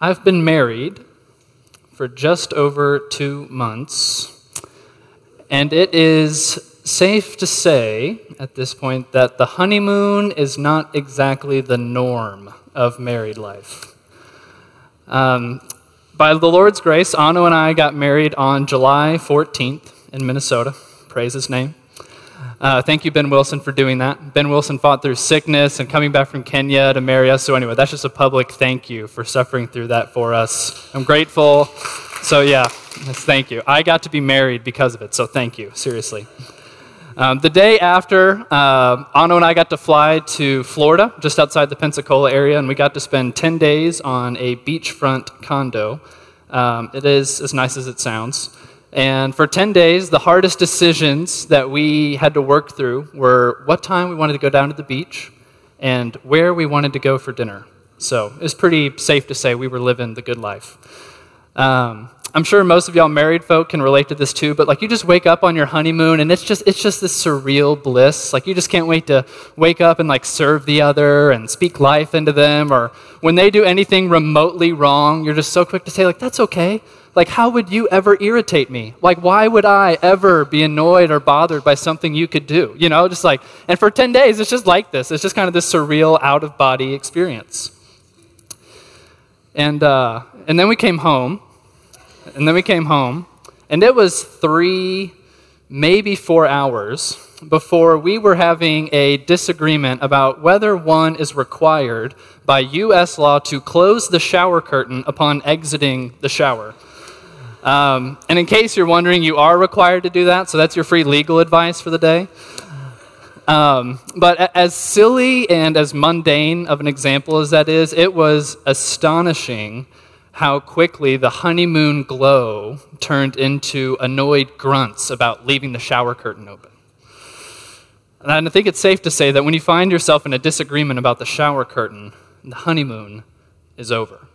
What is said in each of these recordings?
I've been married for just over two months, and it is safe to say at this point that the honeymoon is not exactly the norm of married life. Um, by the Lord's grace, Ano and I got married on July 14th in Minnesota. Praise his name. Uh, thank you, Ben Wilson, for doing that. Ben Wilson fought through sickness and coming back from Kenya to marry us. So, anyway, that's just a public thank you for suffering through that for us. I'm grateful. So, yeah, thank you. I got to be married because of it, so thank you, seriously. Um, the day after, uh, Ano and I got to fly to Florida, just outside the Pensacola area, and we got to spend 10 days on a beachfront condo. Um, it is as nice as it sounds. And for 10 days, the hardest decisions that we had to work through were what time we wanted to go down to the beach and where we wanted to go for dinner. So it's pretty safe to say we were living the good life. Um, I'm sure most of y'all married folk can relate to this too, but like you just wake up on your honeymoon and it's just it's just this surreal bliss. Like you just can't wait to wake up and like serve the other and speak life into them or when they do anything remotely wrong, you're just so quick to say like that's okay. Like, how would you ever irritate me? Like, why would I ever be annoyed or bothered by something you could do? You know, just like, and for 10 days, it's just like this. It's just kind of this surreal, out of body experience. And, uh, and then we came home, and then we came home, and it was three, maybe four hours before we were having a disagreement about whether one is required by U.S. law to close the shower curtain upon exiting the shower. Um, and in case you're wondering, you are required to do that, so that's your free legal advice for the day. Um, but as silly and as mundane of an example as that is, it was astonishing how quickly the honeymoon glow turned into annoyed grunts about leaving the shower curtain open. And I think it's safe to say that when you find yourself in a disagreement about the shower curtain, the honeymoon is over.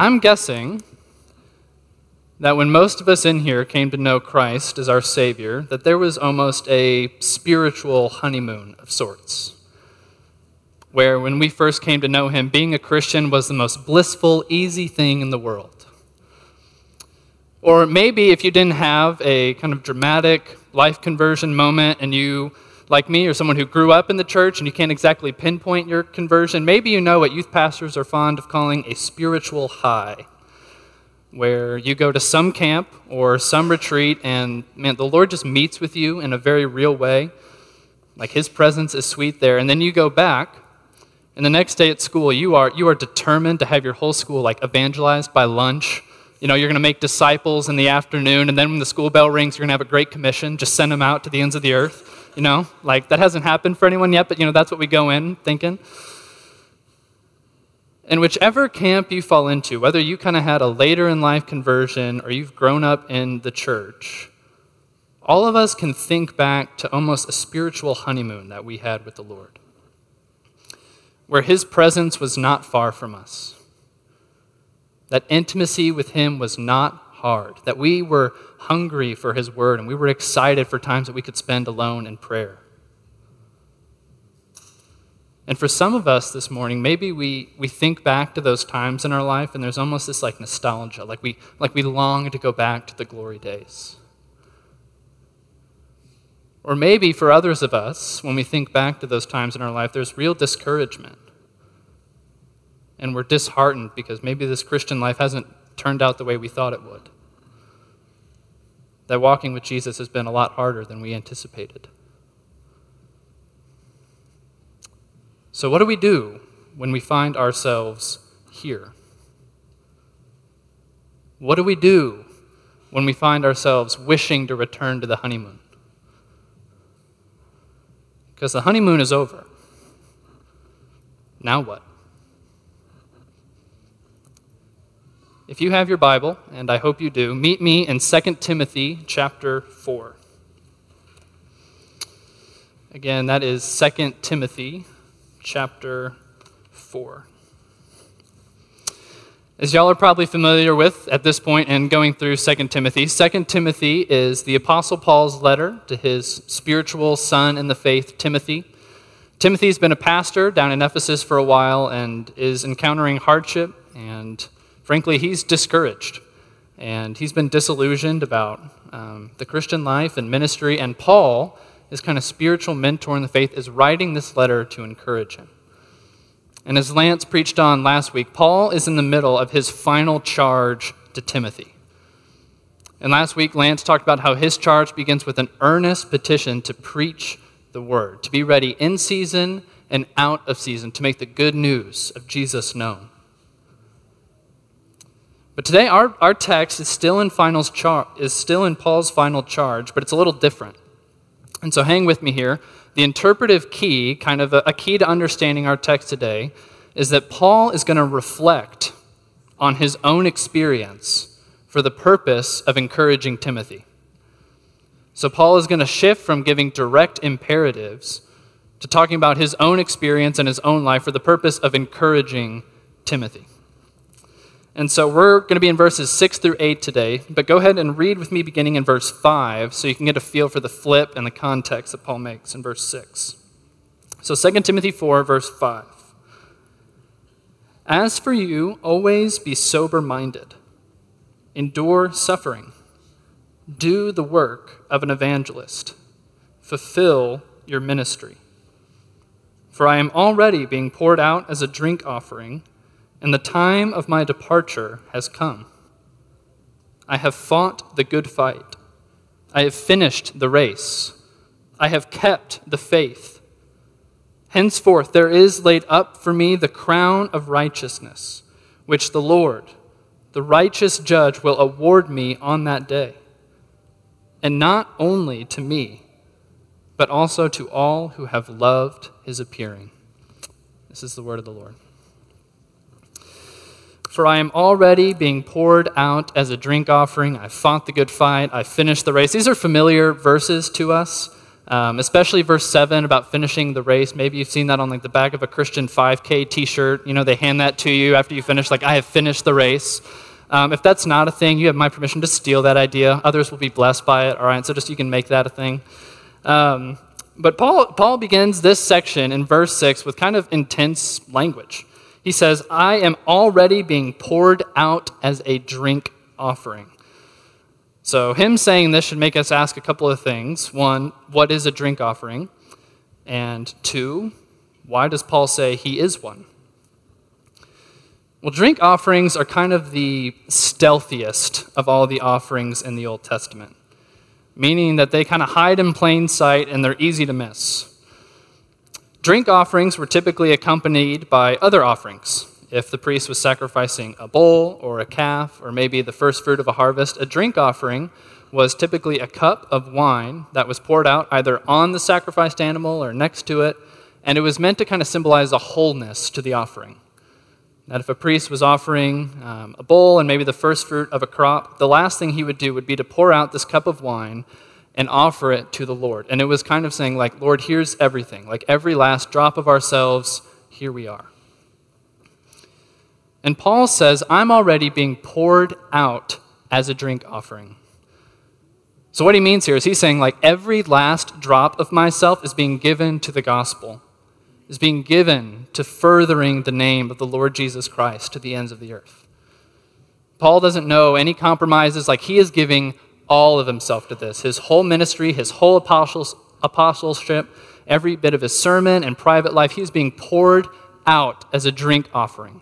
I'm guessing that when most of us in here came to know Christ as our Savior, that there was almost a spiritual honeymoon of sorts. Where when we first came to know Him, being a Christian was the most blissful, easy thing in the world. Or maybe if you didn't have a kind of dramatic life conversion moment and you like me or someone who grew up in the church and you can't exactly pinpoint your conversion, maybe you know what youth pastors are fond of calling a spiritual high, where you go to some camp or some retreat and man, the Lord just meets with you in a very real way. Like his presence is sweet there. And then you go back, and the next day at school, you are, you are determined to have your whole school like evangelized by lunch. You know, you're going to make disciples in the afternoon, and then when the school bell rings, you're going to have a great commission. Just send them out to the ends of the earth. You know, like that hasn't happened for anyone yet, but you know, that's what we go in thinking. And whichever camp you fall into, whether you kind of had a later in life conversion or you've grown up in the church, all of us can think back to almost a spiritual honeymoon that we had with the Lord, where His presence was not far from us, that intimacy with Him was not hard, that we were hungry for His Word and we were excited for times that we could spend alone in prayer. And for some of us this morning, maybe we, we think back to those times in our life and there's almost this like nostalgia, like we, like we long to go back to the glory days. Or maybe for others of us, when we think back to those times in our life, there's real discouragement. And we're disheartened because maybe this Christian life hasn't turned out the way we thought it would. That walking with Jesus has been a lot harder than we anticipated. So, what do we do when we find ourselves here? What do we do when we find ourselves wishing to return to the honeymoon? Because the honeymoon is over. Now what? If you have your Bible, and I hope you do, meet me in 2 Timothy chapter 4. Again, that is 2 Timothy chapter 4. As y'all are probably familiar with at this point in going through 2 Timothy, 2 Timothy is the Apostle Paul's letter to his spiritual son in the faith, Timothy. Timothy's been a pastor down in Ephesus for a while and is encountering hardship, and frankly, he's discouraged. And he's been disillusioned about um, the Christian life and ministry. And Paul, his kind of spiritual mentor in the faith, is writing this letter to encourage him. And as Lance preached on last week, Paul is in the middle of his final charge to Timothy. And last week, Lance talked about how his charge begins with an earnest petition to preach the word, to be ready in season and out of season, to make the good news of Jesus known. But today, our, our text is still in finals char- is still in Paul's final charge, but it's a little different. And so, hang with me here. The interpretive key, kind of a, a key to understanding our text today, is that Paul is going to reflect on his own experience for the purpose of encouraging Timothy. So, Paul is going to shift from giving direct imperatives to talking about his own experience and his own life for the purpose of encouraging Timothy. And so we're going to be in verses 6 through 8 today, but go ahead and read with me beginning in verse 5 so you can get a feel for the flip and the context that Paul makes in verse 6. So 2 Timothy 4, verse 5. As for you, always be sober minded, endure suffering do the work of an evangelist. Fulfill your ministry. For I am already being poured out as a drink offering, and the time of my departure has come. I have fought the good fight. I have finished the race. I have kept the faith. Henceforth, there is laid up for me the crown of righteousness, which the Lord, the righteous judge, will award me on that day and not only to me, but also to all who have loved his appearing. This is the word of the Lord. For I am already being poured out as a drink offering. I fought the good fight. I finished the race. These are familiar verses to us, um, especially verse 7 about finishing the race. Maybe you've seen that on like the back of a Christian 5K t shirt. You know, they hand that to you after you finish, like, I have finished the race. Um, if that's not a thing, you have my permission to steal that idea. Others will be blessed by it, all right? So just you can make that a thing. Um, but Paul, Paul begins this section in verse 6 with kind of intense language. He says, I am already being poured out as a drink offering. So, him saying this should make us ask a couple of things. One, what is a drink offering? And two, why does Paul say he is one? Well, drink offerings are kind of the stealthiest of all the offerings in the Old Testament, meaning that they kind of hide in plain sight and they're easy to miss. Drink offerings were typically accompanied by other offerings. If the priest was sacrificing a bull or a calf or maybe the first fruit of a harvest, a drink offering was typically a cup of wine that was poured out either on the sacrificed animal or next to it, and it was meant to kind of symbolize a wholeness to the offering. That if a priest was offering um, a bull and maybe the first fruit of a crop, the last thing he would do would be to pour out this cup of wine and offer it to the Lord. And it was kind of saying, like, Lord, here's everything. Like every last drop of ourselves, here we are. And Paul says, I'm already being poured out as a drink offering. So, what he means here is he's saying, like, every last drop of myself is being given to the gospel is being given to furthering the name of the Lord Jesus Christ to the ends of the earth. Paul doesn't know any compromises, like he is giving all of himself to this his whole ministry, his whole apostles, apostleship, every bit of his sermon and private life. He's being poured out as a drink offering.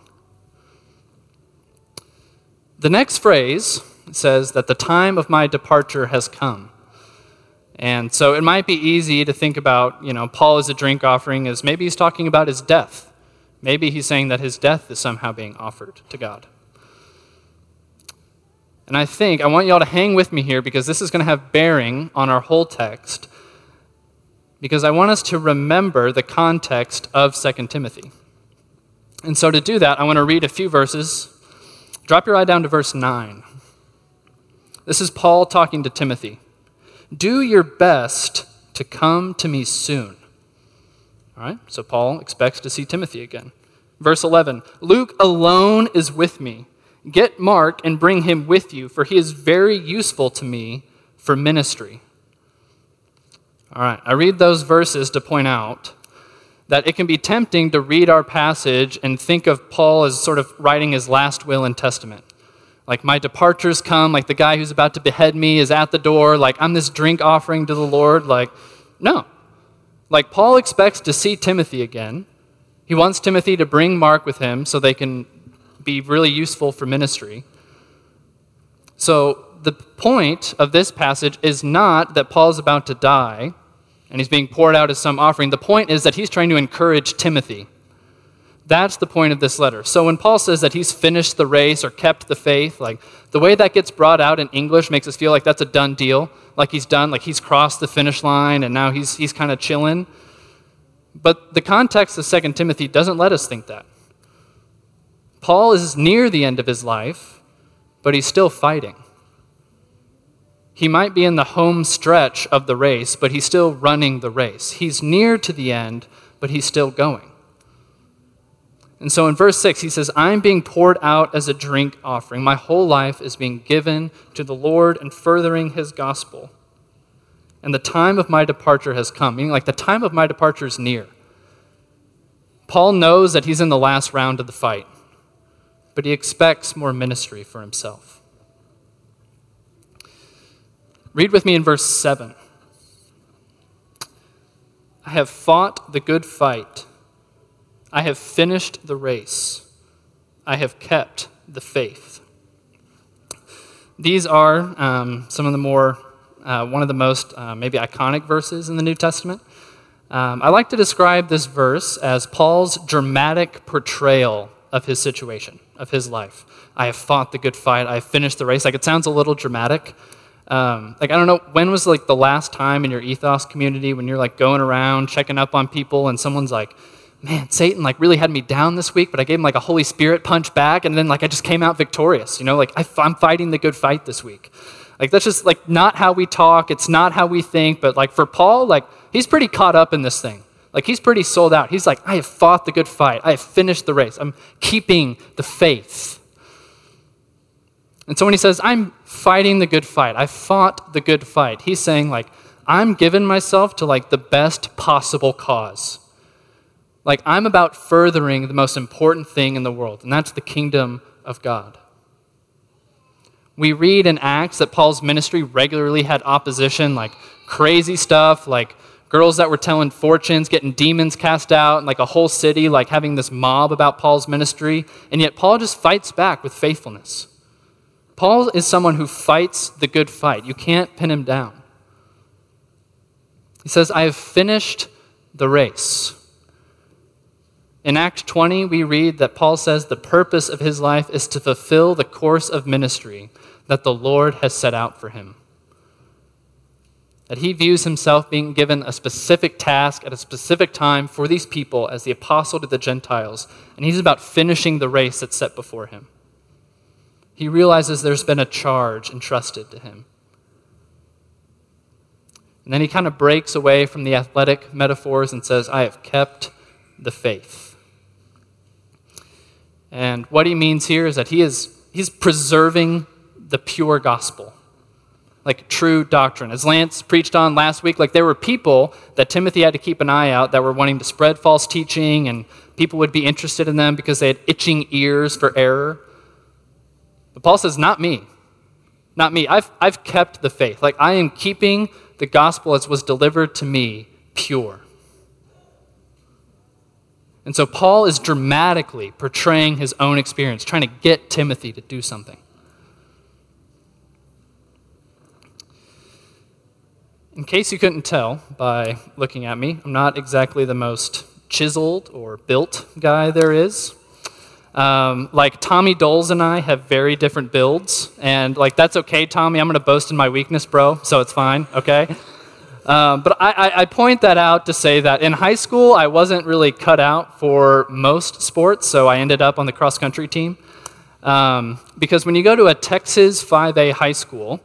The next phrase says that the time of my departure has come. And so it might be easy to think about, you know, Paul as a drink offering as maybe he's talking about his death. Maybe he's saying that his death is somehow being offered to God. And I think I want y'all to hang with me here because this is going to have bearing on our whole text. Because I want us to remember the context of 2 Timothy. And so to do that, I want to read a few verses. Drop your eye down to verse 9. This is Paul talking to Timothy. Do your best to come to me soon. All right, so Paul expects to see Timothy again. Verse 11 Luke alone is with me. Get Mark and bring him with you, for he is very useful to me for ministry. All right, I read those verses to point out that it can be tempting to read our passage and think of Paul as sort of writing his last will and testament. Like, my departures come, like the guy who's about to behead me is at the door, like, I'm this drink offering to the Lord. Like, no. Like, Paul expects to see Timothy again. He wants Timothy to bring Mark with him so they can be really useful for ministry. So, the point of this passage is not that Paul's about to die and he's being poured out as some offering. The point is that he's trying to encourage Timothy. That's the point of this letter. So when Paul says that he's finished the race or kept the faith, like the way that gets brought out in English makes us feel like that's a done deal, like he's done, like he's crossed the finish line and now he's, he's kind of chilling. But the context of 2 Timothy doesn't let us think that. Paul is near the end of his life, but he's still fighting. He might be in the home stretch of the race, but he's still running the race. He's near to the end, but he's still going. And so in verse 6, he says, I'm being poured out as a drink offering. My whole life is being given to the Lord and furthering his gospel. And the time of my departure has come, meaning like the time of my departure is near. Paul knows that he's in the last round of the fight, but he expects more ministry for himself. Read with me in verse 7. I have fought the good fight. I have finished the race. I have kept the faith. These are um, some of the more, uh, one of the most uh, maybe iconic verses in the New Testament. Um, I like to describe this verse as Paul's dramatic portrayal of his situation, of his life. I have fought the good fight. I have finished the race. Like it sounds a little dramatic. Um, like I don't know when was like the last time in your ethos community when you're like going around checking up on people and someone's like, man, Satan like really had me down this week, but I gave him like a Holy Spirit punch back, and then like I just came out victorious. You know, like I, I'm fighting the good fight this week. Like that's just like not how we talk. It's not how we think. But like for Paul, like he's pretty caught up in this thing. Like he's pretty sold out. He's like, I have fought the good fight. I have finished the race. I'm keeping the faith. And so when he says, I'm fighting the good fight, I fought the good fight, he's saying, like, I'm giving myself to like the best possible cause. Like, I'm about furthering the most important thing in the world, and that's the kingdom of God. We read in Acts that Paul's ministry regularly had opposition, like crazy stuff, like girls that were telling fortunes, getting demons cast out, and like a whole city, like having this mob about Paul's ministry. And yet, Paul just fights back with faithfulness. Paul is someone who fights the good fight. You can't pin him down. He says, I have finished the race. In Act 20, we read that Paul says the purpose of his life is to fulfill the course of ministry that the Lord has set out for him. That he views himself being given a specific task at a specific time for these people as the apostle to the Gentiles, and he's about finishing the race that's set before him. He realizes there's been a charge entrusted to him. And then he kind of breaks away from the athletic metaphors and says, I have kept the faith. And what he means here is that he is he's preserving the pure gospel, like true doctrine. As Lance preached on last week, like there were people that Timothy had to keep an eye out that were wanting to spread false teaching, and people would be interested in them because they had itching ears for error. But Paul says, Not me. Not me. I've, I've kept the faith. Like I am keeping the gospel as was delivered to me pure. And so Paul is dramatically portraying his own experience, trying to get Timothy to do something. In case you couldn't tell by looking at me, I'm not exactly the most chiseled or built guy there is. Um, like Tommy Doles and I have very different builds, and like that's okay, Tommy. I'm gonna boast in my weakness, bro, so it's fine, okay? Um, but I, I, I, point that out to say that in high school, I wasn't really cut out for most sports, so I ended up on the cross country team. Um, because when you go to a Texas 5A high school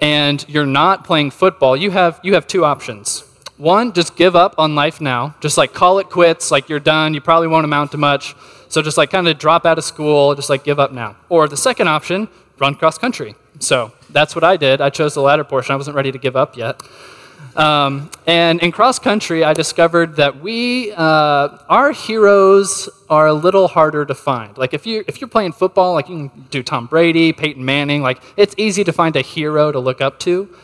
and you're not playing football, you have, you have two options. One, just give up on life now, just like call it quits, like you're done, you probably won't amount to much. So just like kind of drop out of school, just like give up now. Or the second option, run cross country. So that's what I did. I chose the latter portion. I wasn't ready to give up yet. Um, and in cross country, I discovered that we, uh, our heroes are a little harder to find. Like if you if you're playing football, like you can do Tom Brady, Peyton Manning, like it's easy to find a hero to look up to.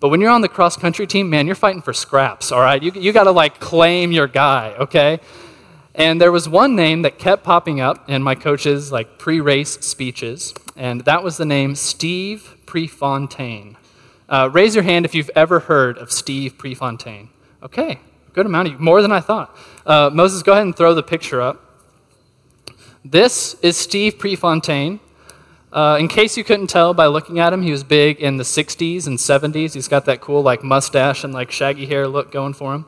But when you're on the cross country team, man, you're fighting for scraps. All right, you you got to like claim your guy, okay? And there was one name that kept popping up in my coach's like pre-race speeches, and that was the name Steve Prefontaine. Uh, raise your hand if you've ever heard of Steve Prefontaine. Okay, good amount of you, more than I thought. Uh, Moses, go ahead and throw the picture up. This is Steve Prefontaine. Uh, in case you couldn't tell by looking at him, he was big in the 60s and 70s. He's got that cool like mustache and like shaggy hair look going for him.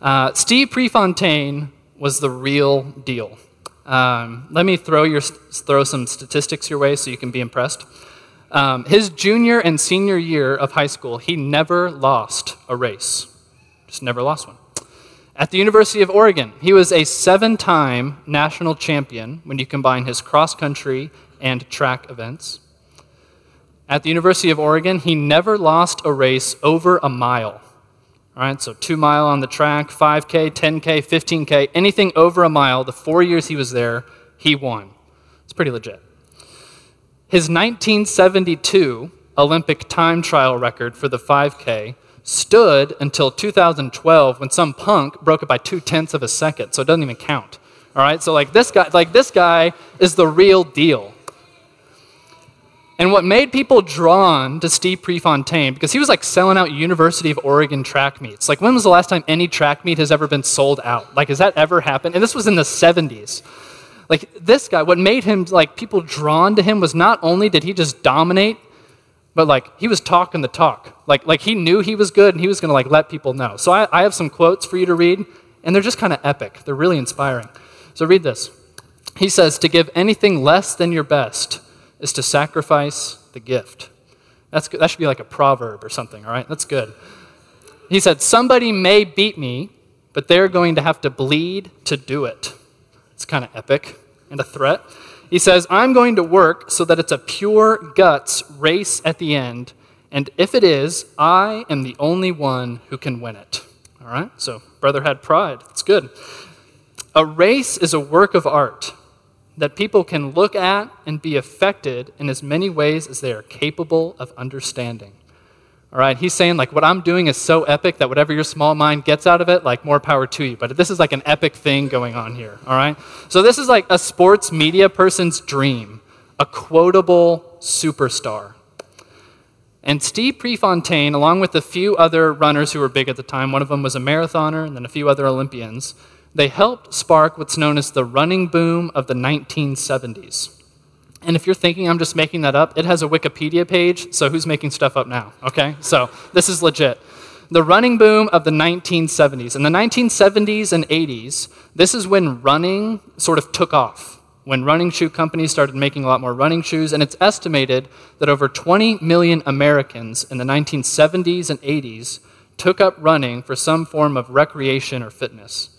Uh, Steve Prefontaine was the real deal. Um, let me throw, your, throw some statistics your way so you can be impressed. Um, his junior and senior year of high school, he never lost a race. Just never lost one. At the University of Oregon, he was a seven time national champion when you combine his cross country and track events. At the University of Oregon, he never lost a race over a mile. All right, so two mile on the track, 5K, 10K, 15K, anything over a mile, the four years he was there, he won. It's pretty legit. His 1972 Olympic time trial record for the 5K stood until 2012 when some punk broke it by two tenths of a second, so it doesn't even count. All right, so like this guy, like this guy is the real deal. And what made people drawn to Steve Prefontaine, because he was like selling out University of Oregon track meets. Like, when was the last time any track meet has ever been sold out? Like, has that ever happened? And this was in the 70s. Like this guy, what made him like people drawn to him was not only did he just dominate, but like he was talking the talk. Like like he knew he was good and he was gonna like let people know. So I, I have some quotes for you to read, and they're just kind of epic. They're really inspiring. So read this. He says, To give anything less than your best is to sacrifice the gift. That's good. That should be like a proverb or something, all right? That's good. He said, Somebody may beat me, but they're going to have to bleed to do it. It's kind of epic and a threat. He says, I'm going to work so that it's a pure guts race at the end, and if it is, I am the only one who can win it. All right? So, brother had pride. It's good. A race is a work of art that people can look at and be affected in as many ways as they are capable of understanding. All right, he's saying, like, what I'm doing is so epic that whatever your small mind gets out of it, like, more power to you. But this is like an epic thing going on here. All right? So, this is like a sports media person's dream, a quotable superstar. And Steve Prefontaine, along with a few other runners who were big at the time, one of them was a marathoner, and then a few other Olympians, they helped spark what's known as the running boom of the 1970s. And if you're thinking I'm just making that up, it has a Wikipedia page, so who's making stuff up now? Okay? So this is legit. The running boom of the 1970s. In the 1970s and 80s, this is when running sort of took off. When running shoe companies started making a lot more running shoes, and it's estimated that over 20 million Americans in the 1970s and 80s took up running for some form of recreation or fitness.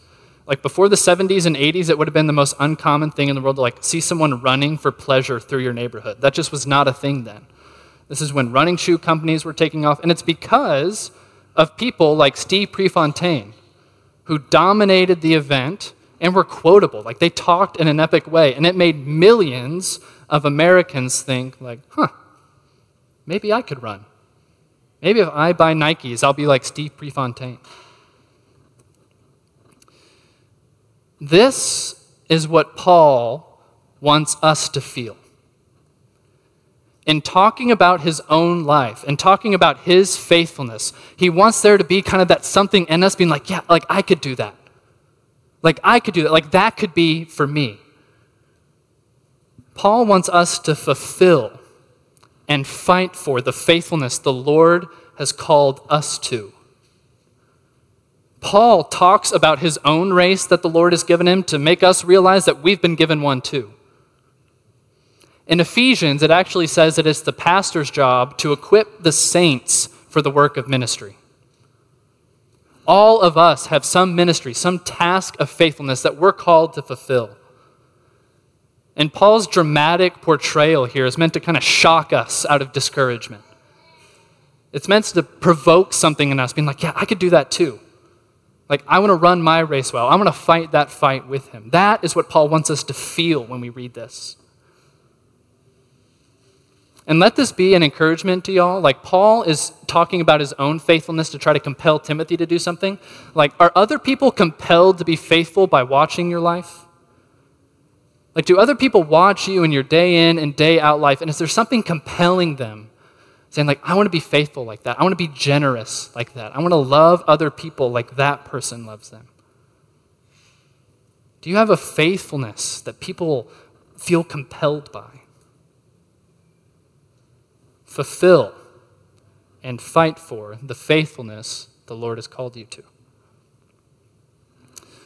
Like before the 70s and 80s, it would have been the most uncommon thing in the world to like see someone running for pleasure through your neighborhood. That just was not a thing then. This is when running shoe companies were taking off, and it's because of people like Steve Prefontaine who dominated the event and were quotable. Like they talked in an epic way, and it made millions of Americans think like, "Huh, maybe I could run. Maybe if I buy Nikes, I'll be like Steve Prefontaine." This is what Paul wants us to feel. In talking about his own life and talking about his faithfulness, he wants there to be kind of that something in us being like, yeah, like I could do that. Like I could do that. Like that could be for me. Paul wants us to fulfill and fight for the faithfulness the Lord has called us to. Paul talks about his own race that the Lord has given him to make us realize that we've been given one too. In Ephesians, it actually says that it's the pastor's job to equip the saints for the work of ministry. All of us have some ministry, some task of faithfulness that we're called to fulfill. And Paul's dramatic portrayal here is meant to kind of shock us out of discouragement. It's meant to provoke something in us, being like, yeah, I could do that too. Like, I want to run my race well. I want to fight that fight with him. That is what Paul wants us to feel when we read this. And let this be an encouragement to y'all. Like, Paul is talking about his own faithfulness to try to compel Timothy to do something. Like, are other people compelled to be faithful by watching your life? Like, do other people watch you in your day in and day out life? And is there something compelling them saying, like, I want to be faithful like that. I want to be generous like that. I want to love other people like that person loves them. Do you have a faithfulness that people feel compelled by? Fulfill and fight for the faithfulness the Lord has called you to.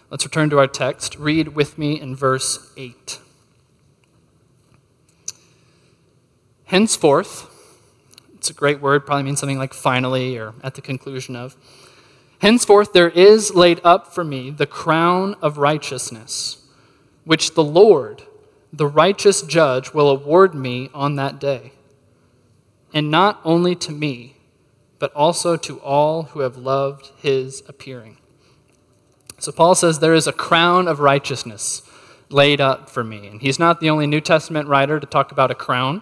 Let's return to our text. Read with me in verse 8. Henceforth, it's a great word, probably means something like finally or at the conclusion of. Henceforth, there is laid up for me the crown of righteousness, which the Lord, the righteous judge, will award me on that day. And not only to me, but also to all who have loved his appearing. So Paul says there is a crown of righteousness laid up for me. And he's not the only New Testament writer to talk about a crown.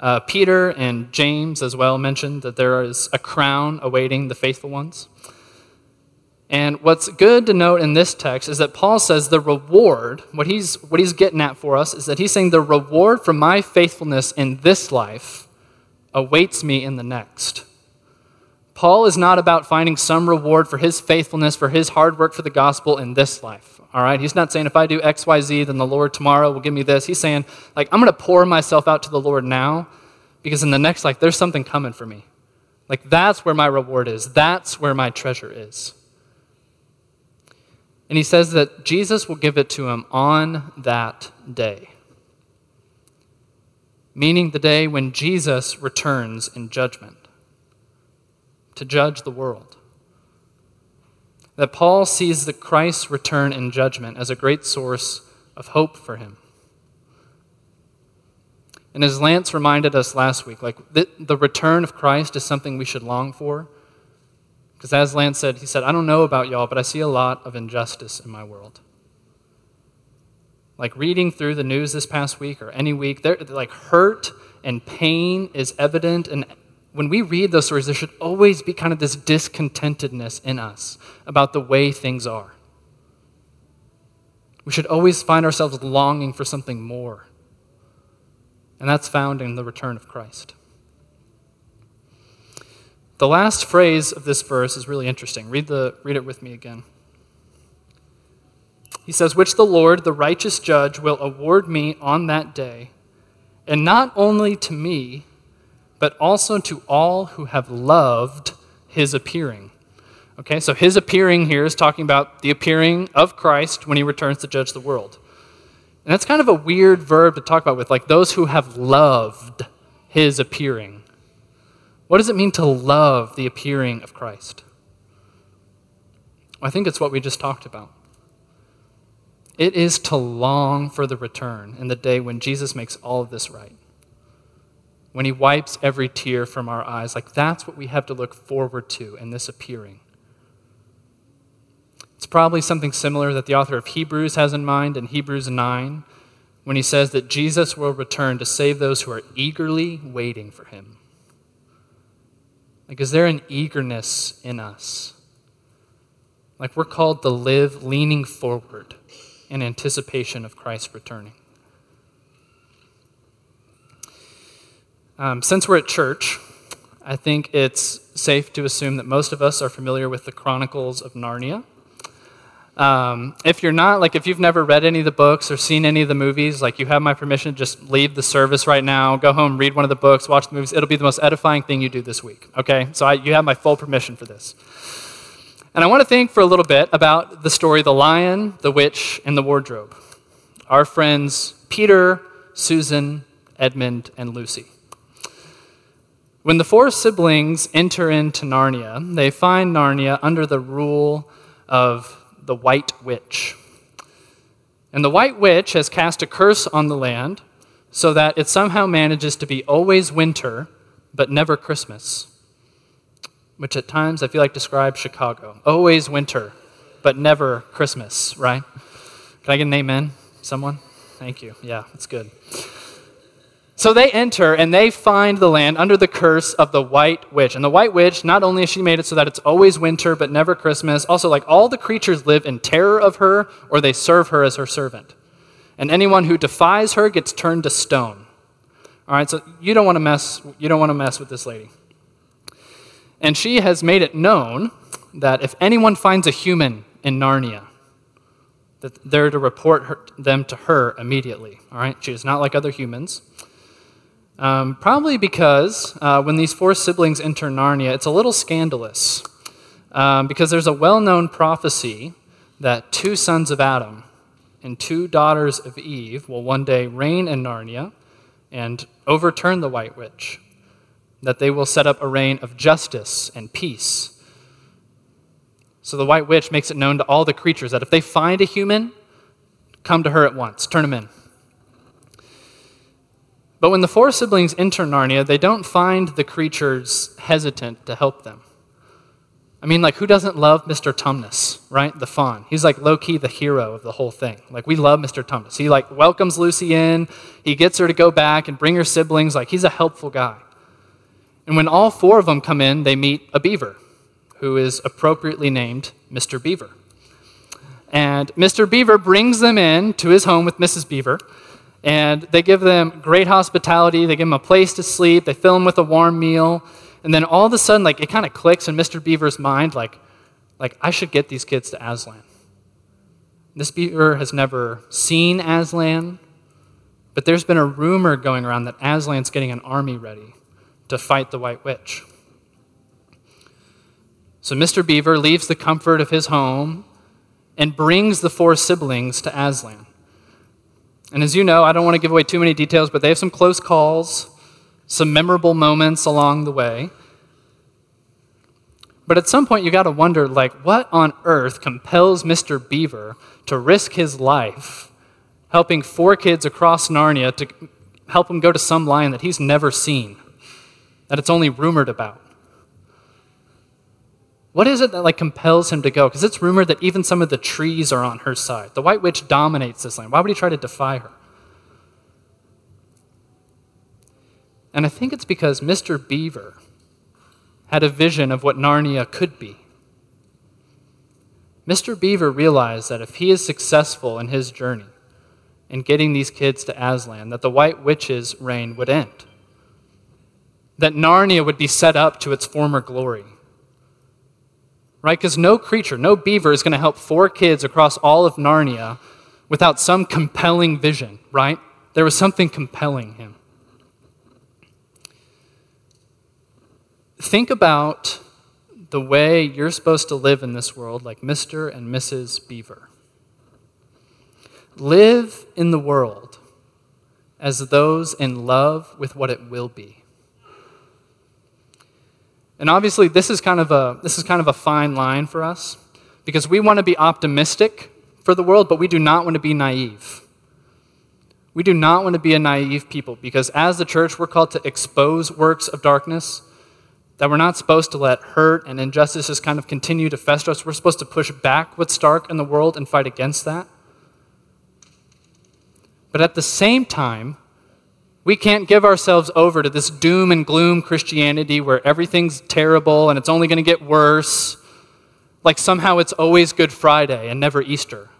Uh, Peter and James as well mentioned that there is a crown awaiting the faithful ones. And what's good to note in this text is that Paul says the reward, what he's, what he's getting at for us, is that he's saying the reward for my faithfulness in this life awaits me in the next. Paul is not about finding some reward for his faithfulness, for his hard work for the gospel in this life. All right? He's not saying if I do X, Y, Z, then the Lord tomorrow will give me this. He's saying, like, I'm going to pour myself out to the Lord now because in the next life, there's something coming for me. Like, that's where my reward is, that's where my treasure is. And he says that Jesus will give it to him on that day, meaning the day when Jesus returns in judgment to judge the world that Paul sees the Christ's return in judgment as a great source of hope for him. And as Lance reminded us last week, like the, the return of Christ is something we should long for. Because as Lance said, he said, I don't know about y'all, but I see a lot of injustice in my world. Like reading through the news this past week or any week, there like hurt and pain is evident and when we read those stories, there should always be kind of this discontentedness in us about the way things are. We should always find ourselves longing for something more. And that's found in the return of Christ. The last phrase of this verse is really interesting. Read, the, read it with me again. He says, Which the Lord, the righteous judge, will award me on that day, and not only to me, but also to all who have loved his appearing. Okay, so his appearing here is talking about the appearing of Christ when he returns to judge the world. And that's kind of a weird verb to talk about with, like those who have loved his appearing. What does it mean to love the appearing of Christ? I think it's what we just talked about. It is to long for the return and the day when Jesus makes all of this right when he wipes every tear from our eyes. Like that's what we have to look forward to in this appearing. It's probably something similar that the author of Hebrews has in mind in Hebrews 9 when he says that Jesus will return to save those who are eagerly waiting for him. Like, is there an eagerness in us? Like, we're called to live leaning forward in anticipation of Christ returning. Um, since we're at church, I think it's safe to assume that most of us are familiar with the Chronicles of Narnia. Um, if you're not, like if you've never read any of the books or seen any of the movies, like you have my permission just leave the service right now, go home, read one of the books, watch the movies. It'll be the most edifying thing you do this week, okay? So I, you have my full permission for this. And I want to think for a little bit about the story The Lion, the Witch, and the Wardrobe. Our friends Peter, Susan, Edmund, and Lucy. When the four siblings enter into Narnia, they find Narnia under the rule of the White Witch. And the White Witch has cast a curse on the land so that it somehow manages to be always winter, but never Christmas. which at times I feel like describes Chicago. Always winter, but never Christmas, right? Can I get an amen? Someone? Thank you. Yeah, that's good. So they enter and they find the land under the curse of the white witch. And the white witch, not only has she made it so that it's always winter but never Christmas, also, like all the creatures live in terror of her or they serve her as her servant. And anyone who defies her gets turned to stone. All right, so you don't want to mess, you don't want to mess with this lady. And she has made it known that if anyone finds a human in Narnia, that they're to report her, them to her immediately. All right, she is not like other humans. Um, probably because uh, when these four siblings enter Narnia, it's a little scandalous. Um, because there's a well known prophecy that two sons of Adam and two daughters of Eve will one day reign in Narnia and overturn the White Witch, that they will set up a reign of justice and peace. So the White Witch makes it known to all the creatures that if they find a human, come to her at once, turn him in. But when the four siblings enter Narnia, they don't find the creatures hesitant to help them. I mean, like, who doesn't love Mr. Tumnus, right? The faun. He's like low key the hero of the whole thing. Like, we love Mr. Tumnus. He, like, welcomes Lucy in. He gets her to go back and bring her siblings. Like, he's a helpful guy. And when all four of them come in, they meet a beaver, who is appropriately named Mr. Beaver. And Mr. Beaver brings them in to his home with Mrs. Beaver. And they give them great hospitality. They give them a place to sleep. They fill them with a warm meal. And then all of a sudden, like, it kind of clicks in Mr. Beaver's mind, like, like, I should get these kids to Aslan. This beaver has never seen Aslan, but there's been a rumor going around that Aslan's getting an army ready to fight the White Witch. So Mr. Beaver leaves the comfort of his home and brings the four siblings to Aslan. And as you know, I don't want to give away too many details, but they have some close calls, some memorable moments along the way. But at some point, you got to wonder, like, what on earth compels Mr. Beaver to risk his life helping four kids across Narnia to help him go to some lion that he's never seen, that it's only rumored about? What is it that like compels him to go? Because it's rumored that even some of the trees are on her side. The White Witch dominates this land. Why would he try to defy her? And I think it's because Mr. Beaver had a vision of what Narnia could be. Mr. Beaver realized that if he is successful in his journey in getting these kids to Aslan, that the White Witch's reign would end. That Narnia would be set up to its former glory right? Because no creature, no beaver is going to help four kids across all of Narnia without some compelling vision, right? There was something compelling him. Think about the way you're supposed to live in this world like Mr. and Mrs. Beaver. Live in the world as those in love with what it will be. And obviously, this is kind of a, this is kind of a fine line for us because we want to be optimistic for the world, but we do not want to be naive. We do not want to be a naive people because as the church, we're called to expose works of darkness, that we're not supposed to let hurt and injustices kind of continue to fester us. We're supposed to push back what's dark in the world and fight against that. But at the same time, we can't give ourselves over to this doom and gloom Christianity where everything's terrible and it's only going to get worse, like somehow it's always Good Friday and never Easter.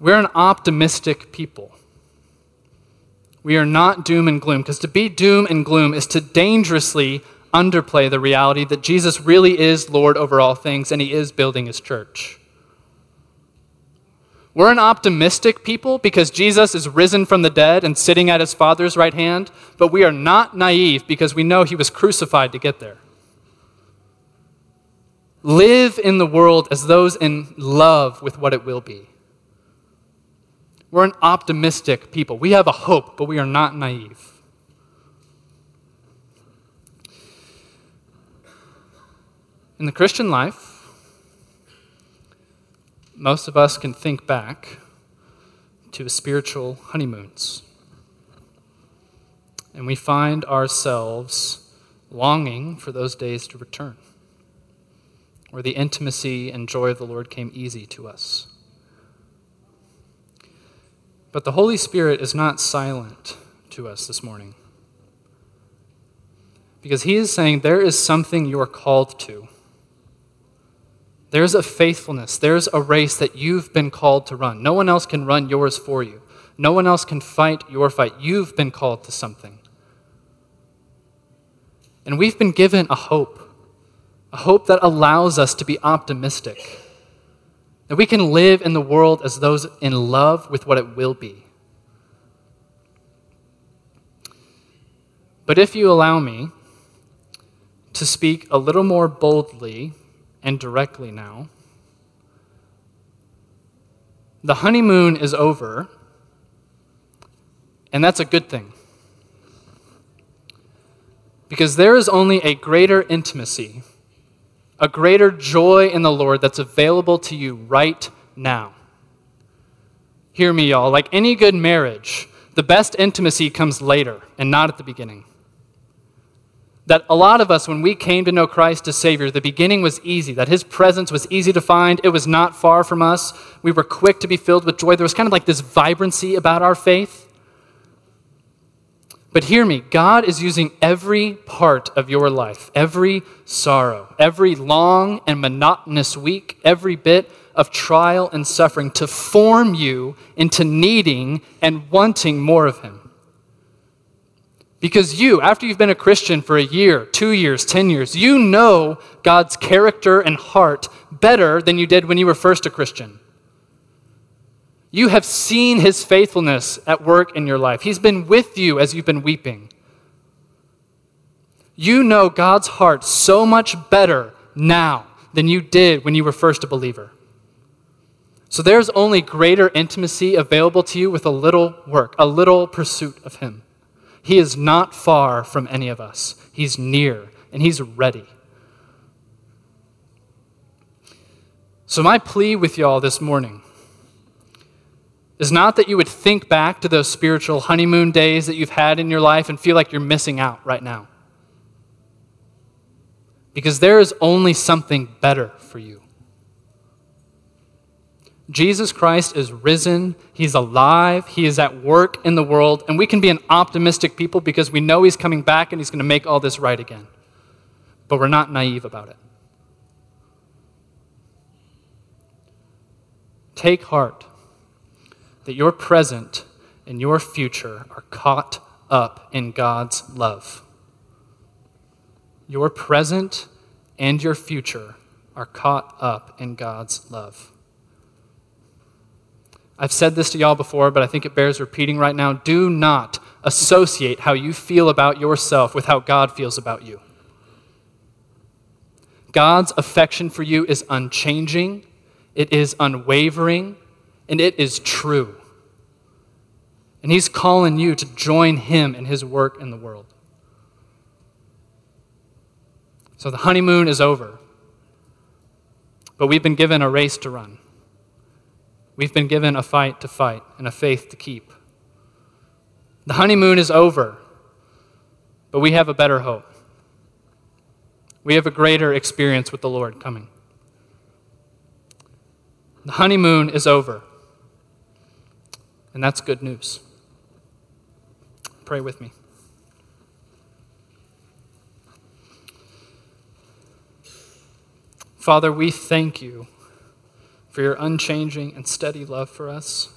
We're an optimistic people. We are not doom and gloom, because to be doom and gloom is to dangerously underplay the reality that Jesus really is Lord over all things and he is building his church. We're an optimistic people because Jesus is risen from the dead and sitting at his Father's right hand, but we are not naive because we know he was crucified to get there. Live in the world as those in love with what it will be. We're an optimistic people. We have a hope, but we are not naive. In the Christian life, most of us can think back to spiritual honeymoons. And we find ourselves longing for those days to return, where the intimacy and joy of the Lord came easy to us. But the Holy Spirit is not silent to us this morning. Because he is saying there is something you are called to. There's a faithfulness, there's a race that you've been called to run. No one else can run yours for you, no one else can fight your fight. You've been called to something. And we've been given a hope, a hope that allows us to be optimistic, that we can live in the world as those in love with what it will be. But if you allow me to speak a little more boldly and directly now, the honeymoon is over, and that's a good thing. Because there is only a greater intimacy, a greater joy in the Lord that's available to you right now. Hear me, y'all. Like any good marriage, the best intimacy comes later and not at the beginning. That a lot of us, when we came to know Christ as Savior, the beginning was easy, that His presence was easy to find. It was not far from us. We were quick to be filled with joy. There was kind of like this vibrancy about our faith. But hear me God is using every part of your life, every sorrow, every long and monotonous week, every bit of trial and suffering to form you into needing and wanting more of Him. Because you, after you've been a Christian for a year, two years, ten years, you know God's character and heart better than you did when you were first a Christian. You have seen his faithfulness at work in your life. He's been with you as you've been weeping. You know God's heart so much better now than you did when you were first a believer. So there's only greater intimacy available to you with a little work, a little pursuit of Him. He is not far from any of us, He's near and He's ready. So, my plea with y'all this morning is not that you would think back to those spiritual honeymoon days that you've had in your life and feel like you're missing out right now. Because there is only something better for you. Jesus Christ is risen, He's alive, He is at work in the world, and we can be an optimistic people because we know He's coming back and He's going to make all this right again. But we're not naive about it. Take heart that your present and your future are caught up in God's love. Your present and your future are caught up in God's love. I've said this to y'all before, but I think it bears repeating right now. Do not associate how you feel about yourself with how God feels about you. God's affection for you is unchanging, it is unwavering, and it is true. And He's calling you to join Him in His work in the world. So the honeymoon is over, but we've been given a race to run. We've been given a fight to fight and a faith to keep. The honeymoon is over, but we have a better hope. We have a greater experience with the Lord coming. The honeymoon is over, and that's good news. Pray with me. Father, we thank you for your unchanging and steady love for us.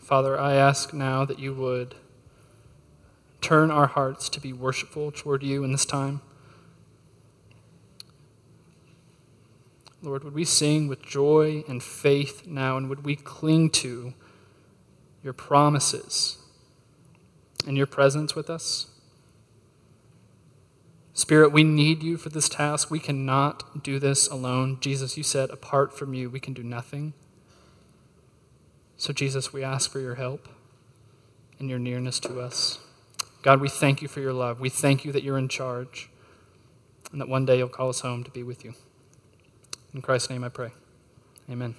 Father, I ask now that you would turn our hearts to be worshipful toward you in this time. Lord, would we sing with joy and faith now, and would we cling to your promises and your presence with us? Spirit, we need you for this task. We cannot do this alone. Jesus, you said, apart from you, we can do nothing. So, Jesus, we ask for your help and your nearness to us. God, we thank you for your love. We thank you that you're in charge and that one day you'll call us home to be with you. In Christ's name I pray. Amen.